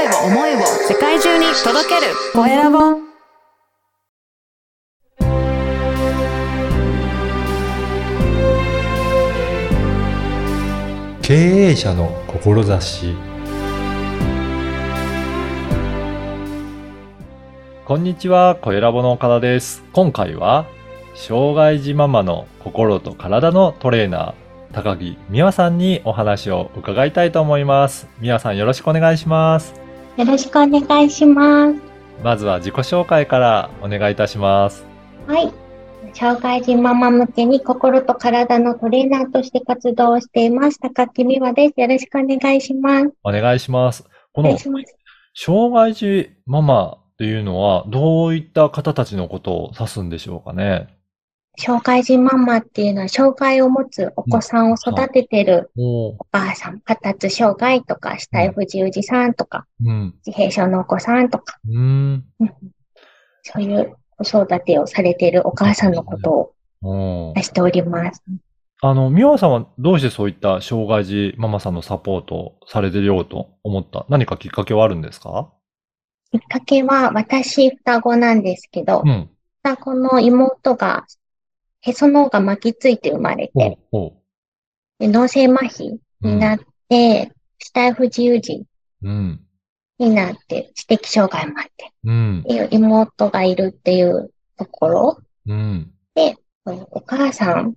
声を、思いを世界中に届けるコエラボ。経営者の志こんにちは、コエラボの岡田です。今回は、障害児ママの心と体のトレーナー、高木美和さんにお話を伺いたいと思います。美和さんよろしくお願いします。よろしくお願いします。まずは自己紹介からお願いいたします。はい。障害児ママ向けに心と体のトレーナーとして活動をしています。高木美和です。よろしくお願いします。お願いします。この。障害児ママっていうのはどういった方たちのことを指すんでしょうかね。障害児ママっていうのは、障害を持つお子さんを育ててるお母さん、発達障害とか、死体不自由児さんとか、うん。自閉症のお子さんとか、うーん。そういう子育てをされているお母さんのことを出しております。あの、美和さんはどうしてそういった障害児ママさんのサポートをされてようと思った？何かきっかけはあるんですか？きっかけは、私、双子なんですけどう、ん。双子の妹が、へその緒が巻きついて生まれて、脳性麻痺になって、死体不自由児うん。になって、知的障害もあって、うん。妹がいるっていうところ、うん。お母さん、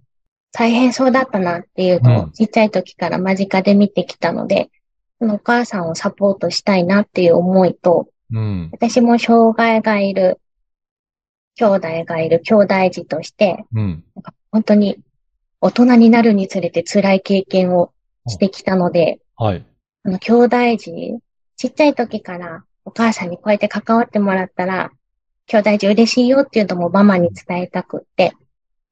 大変そうだったなっていうのうん。をちっちゃい時から間近で見てきたので、そのお母さんをサポートしたいなっていう思いと、うん。私も障害がいる、兄弟がいる兄弟児として、うん。本当に大人になるにつれて辛い経験をしてきたので、はい。あの、兄弟児、ちっちゃい時からお母さんにこうやって関わってもらったら、兄弟児嬉しいよっていうのもママに伝えたくって、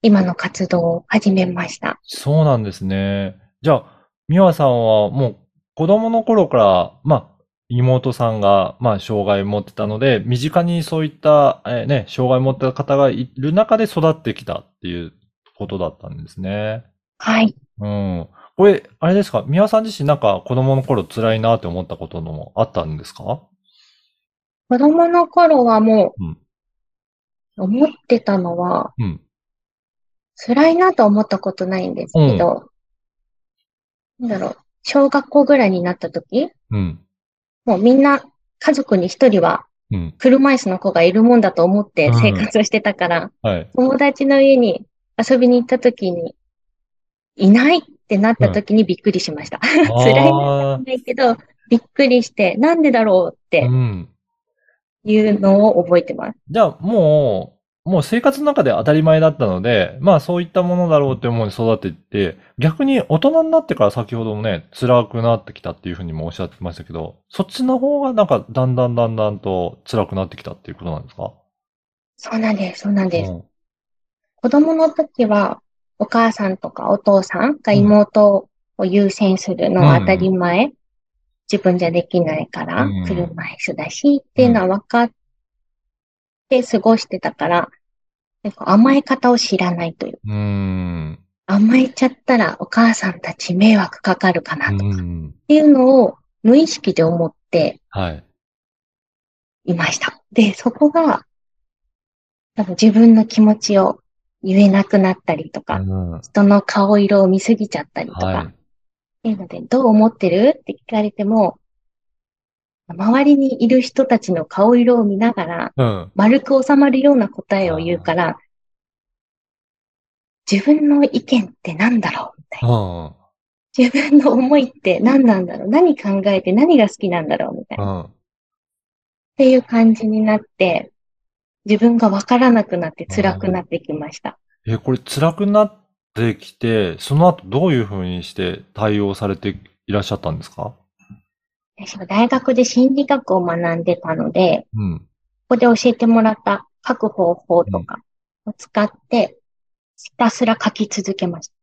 今の活動を始めました。そうなんですね。じゃあ、美和さんはもう子供の頃から、まあ、妹さんが、まあ、障害を持ってたので、身近にそういった、えーね、障害を持った方がいる中で育ってきたっていうことだったんですね。はい。うん。これ、あれですか？美輪さん自身なんか子供の頃辛いなって思ったこともあったんですか？子供の頃はもうんう、思ってたのは、うん。辛いなとは思ったことないんですけど、なんだろう、小学校ぐらいになった時、うん。もうみんな家族に一人はうん。車椅子の子がいるもんだと思ってうん生活をしてたから、はい。友達の家に遊びに行った時に、いないってなった時にびっくりしました。辛いなあないけど、びっくりして、なんでだろうっあ、てうん。いうのを覚えてます。じゃあ、もう、もう生活の中で当たり前だったので、まあそういったものだろうって思いに育てて、逆に大人になってから先ほどもね、辛くなってきたっていうふうにもおっしゃってましたけど、そっちの方がなんかだんだんだんだんと辛くなってきたっていうことなんですか？そうなんです、そうなんです。うん。子供の時は、お母さんとかお父さんが妹を優先するのは当たり前。自分じゃできないからうん、車椅子だしっていうのは分かって過ごしてたから、なんか甘え方を知らないという。うーん。甘えちゃったらお母さんたち迷惑かかるかなとかっうん。ていうのを無意識で思ってはい。いました。で、そこが、多分自分の気持ちを言えなくなったりとか、うん人の顔色を見すぎちゃったりとか、はい。っていうので、どう思ってる？って聞かれても、周りにいる人たちの顔色を見ながら、うん。丸く収まるような答えを言うから、自分の意見って何だろうみたいな。うん。自分の思いって何なんだろう何考えて何が好きなんだろうみたいな。っうん。ていう感じになって、自分がわからなくなって辛くなってきました。え、これ辛くなってきて、その後どういうふうにして対応されていらっしゃったんですか？私は大学で心理学を学んでたので、うん。ここで教えてもらった書く方法とかを使って、ひたすら書き続けました。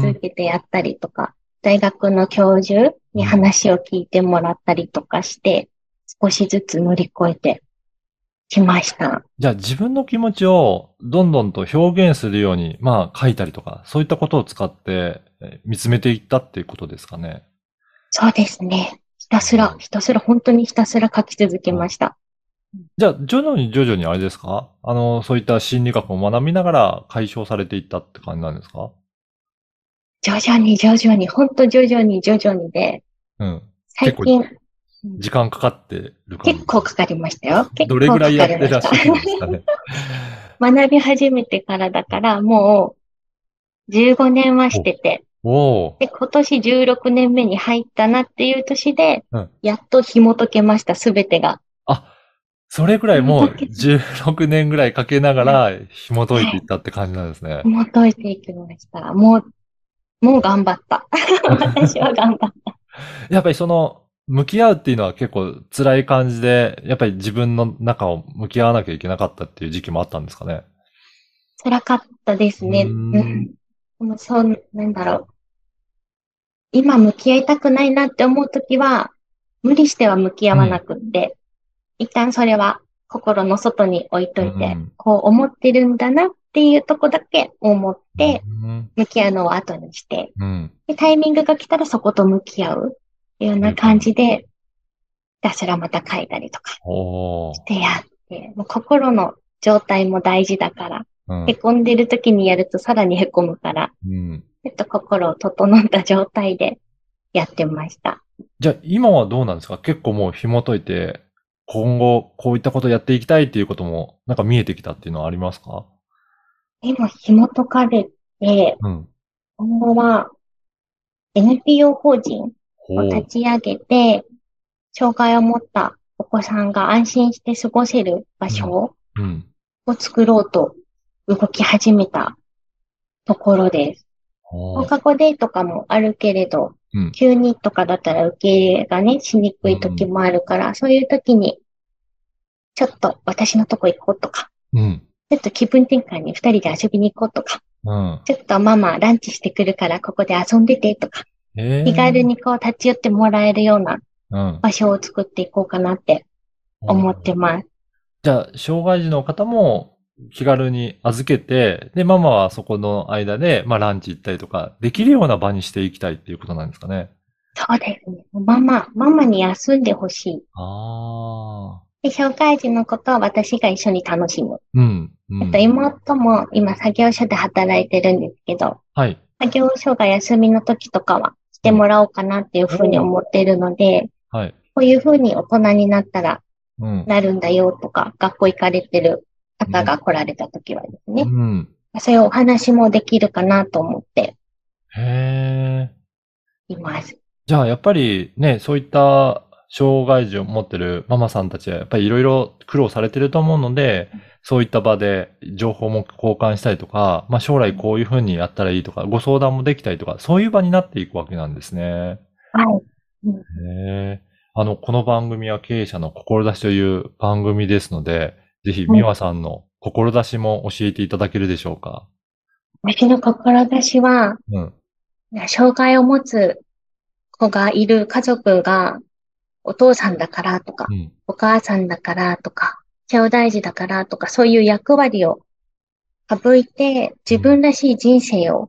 続けてやったりとか、大学の教授に話を聞いてもらったりとかして、少しずつ乗り越えてきました。じゃあ自分の気持ちをどんどんと表現するように、まあ書いたりとか、そういったことを使ってえ見つめていったっていうことですかね。そうですね。ひたすら、ひたすら、本当にひたすら書き続けました。じゃあ、徐々に徐々にあれですか？あの、そういった心理学を学びながら解消されていったって感じなんですか？徐々に徐々に、本当徐々に徐々にで、うん。最近、時間かかってる感じ結構かかりましたよ。結構どれぐらいやってらっしゃるんですかね？ました学び始めてからだから、もう、15年はしてて、おおで、今年16年目に入ったなっていう年でうん、やっと紐解けました、すべてが。あ、それぐらいもう紐解け16年ぐらいかけながら紐解いていったって感じなんですね。紐解いていきました。もう、もう頑張った。私は頑張った。やっぱりその、向き合うっていうのは結構辛い感じで、やっぱり自分の中を向き合わなきゃいけなかったっていう時期もあったんですかね。辛かったですね。うんそう、なんだろう。今向き合いたくないなって思うときは、無理しては向き合わなくって、一旦それは心の外に置いといて、うんこう思ってるんだなっていうとこだけ思って、うん、向き合うのを後にして、うん。で、タイミングが来たらそこと向き合うような感じで、ひたすらまた書いたりとかしてやって、もう心の状態も大事だから、うん。へこんでる時にやるとさらにへこむから、うん。と心を整った状態でやってました。じゃあ今はどうなんですか？結構もう紐解いて、今後こういったことやっていきたいっていうこともなんか見えてきたっていうのはありますか？今紐解かれて、うん。今後は NPO 法人を。立ち上げて、障害を持ったお子さんが安心して過ごせる場所うん。を作ろうと動き始めたところです。放課後デーとかもあるけれど、うん急にとかだったら受け入れがね、しにくい時もあるから、そういう時に、ちょっと私のとこ行こうとか、うん。ちょっと気分転換に二人で遊びに行こうとか、うん。ちょっとママランチしてくるからここで遊んでてとか、えー気軽。にこう立ち寄ってもらえるようなうん。場所を作っていこうかなって思ってます。じゃあ、障害児の方も気軽に預けて、で、ママはそこの間で、まあランチ行ったりとか、できるような場にしていきたいっていうことなんですかね。そうですね。ママ、ママに休んでほしい。ああ。で、障害児のことは私が一緒に楽しむ。うん。うんあと妹も今作業所で働いてるんですけど、はい。作業所が休みの時とかはしてもらおうかなっていうふうに思っているので、はい。こういうふうに大人になったらうん。なるんだよとか、学校行かれてる方が来られた時はですね、うん。そういうお話もできるかなと思ってへえ。います。じゃあ、やっぱりね、そういった障害児を持ってるママさんたちは、やっぱりいろいろ苦労されてると思うので、そういった場で情報も交換したりとか、まあ将来こういうふうにやったらいいとか、ご相談もできたりとか、そういう場になっていくわけなんですね。はい。へえ。あの、この番組は経営者の志という番組ですので、ぜひ美和さんの志も教えていただけるでしょうか？私の志は、うん。障害を持つ子がいる家族がお父さんだからとかう、ん。お母さんだからとか、兄弟児だからとか、そういう役割を省いて、自分らしい人生を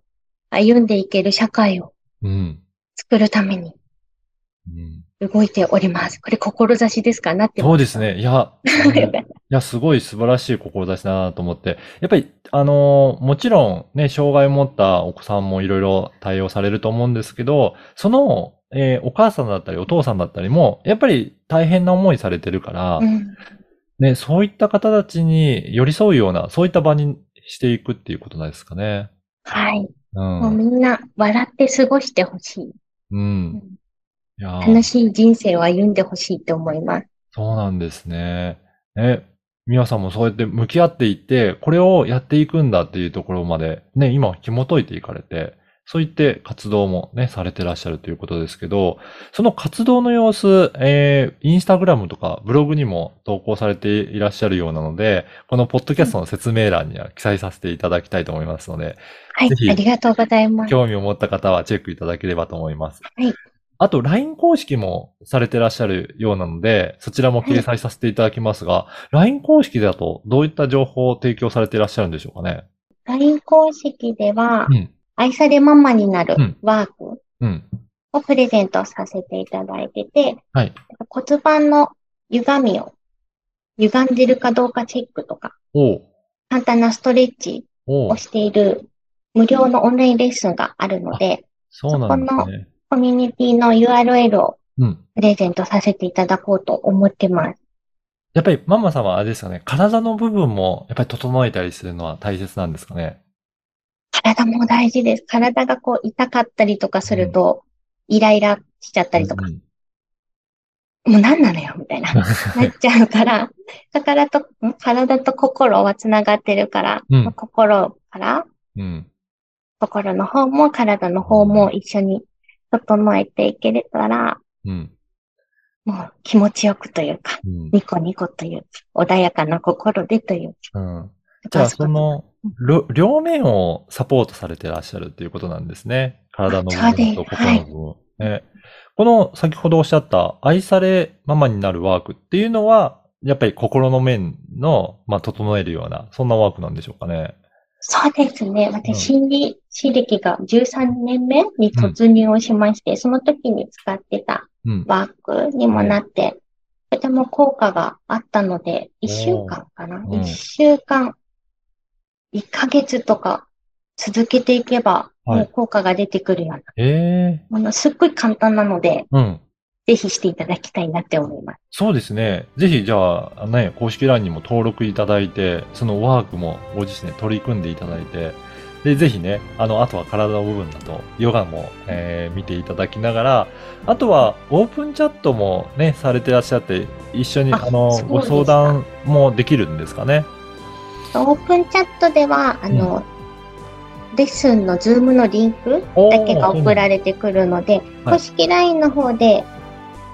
歩んでいける社会をうん。作るためにうん動いております。これ、志ですか？なってそうですね。いや、いや、すごい素晴らしい志だなと思って。やっぱり、あのーもちろんね、障害を持ったお子さんもいろいろ対応されると思うんですけど、その、えーお母さんだったりお父さんだったりも、やっぱり大変な思いされてるから、うん。ね、そういった方たちに寄り添うような、そういった場にしていくっていうことなんですかね。はい。う。もうんみんな笑って過ごしてほしい。うん。いやー楽しい人生を歩んでほしいと思います。そうなんですね。ね、皆さんもそうやって向き合っていって、これをやっていくんだっていうところまで、ね、今紐解いていかれて、そういって活動もね、されてらっしゃるということですけど、その活動の様子、えー、インスタグラムとかブログにも投稿されていらっしゃるようなので、このポッドキャストの説明欄には記載させていただきたいと思いますので、はい。ありがとうございます。興味を持った方はチェックいただければと思います。はい。あと、LINE 公式もされてらっしゃるようなので、そちらも掲載させていただきますが、LINE 公式だとどういった情報を提供されていらっしゃるんでしょうかね？LINE 公式ではう、ん。愛されママになるうんワークうん。をプレゼントさせていただいてて、はい。骨盤の歪みを、歪んでるかどうかチェックとか、簡単なストレッチをしている無料のオンラインレッスンがあるので、そうなんですね。コミュニティの URL をうん。プレゼントさせていただこうと思ってます。やっぱりママさんはあれですかね、体の部分もやっぱり整えたりするのは大切なんですかね。体も大事です。体がこう痛かったりとかすると、イライラしちゃったりとか、うんもう何なのよ、みたいな、なっちゃうから、だからと、ん？体と心はつながってるから、うん心から、うん。心の方も体の方も一緒に整えていけれたら、うん。もう気持ちよくというか、うん。ニコニコというか、穏やかな心でというか。うん。じゃあ、その、ろ両面をサポートされてらっしゃるっていうことなんですね。体の部分と心の部分。ねこの先ほどおっしゃった愛されママになるワークっていうのは、やっぱり心の面の、まあ、整えるような、そんなワークなんでしょうかね。そうですね。うん私、心理師歴が13年目に突入をしまして、その時に使ってたうん。ワークにもなって、とても効果があったので、1週間かなうん ?1 週間、1ヶ月とか続けていけば、はいもう効果が出てくるようなええもの、すっごい簡単なので、うん。ぜひしていただきたいなって思います。そうですね。ぜひ、じゃあ、ね、公式 LINE にも登録いただいて、そのワークもご自身で取り組んでいただいて、で、ぜひね、あの、あとは体の部分だと、ヨガも、えー見ていただきながら、あとは、オープンチャットもね、されてらっしゃって、一緒に、ああの、ご相談もできるんですかね？オープンチャットでは、あの、レッスンのズームのリンクだけが送られてくるので、はい公式 LINE の方で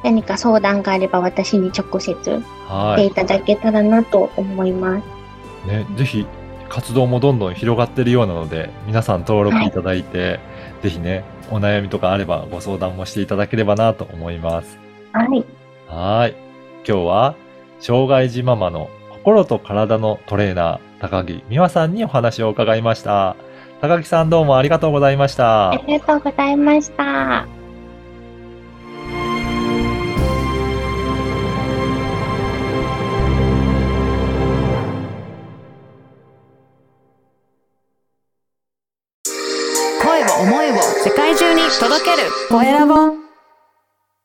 何か相談があれば私に直接はい。していただけたらなと思います。ね、ぜひ、活動もどんどん広がってるようなので、皆さん登録いただいて、ぜひね、お悩みとかあればご相談もしていただければなと思います。はい。はーい。今日は、障害児ママの心と体のトレーナー、高木美和さんにお話を伺いました。高木さんどうもありがとうございましたあ。りがとうございました。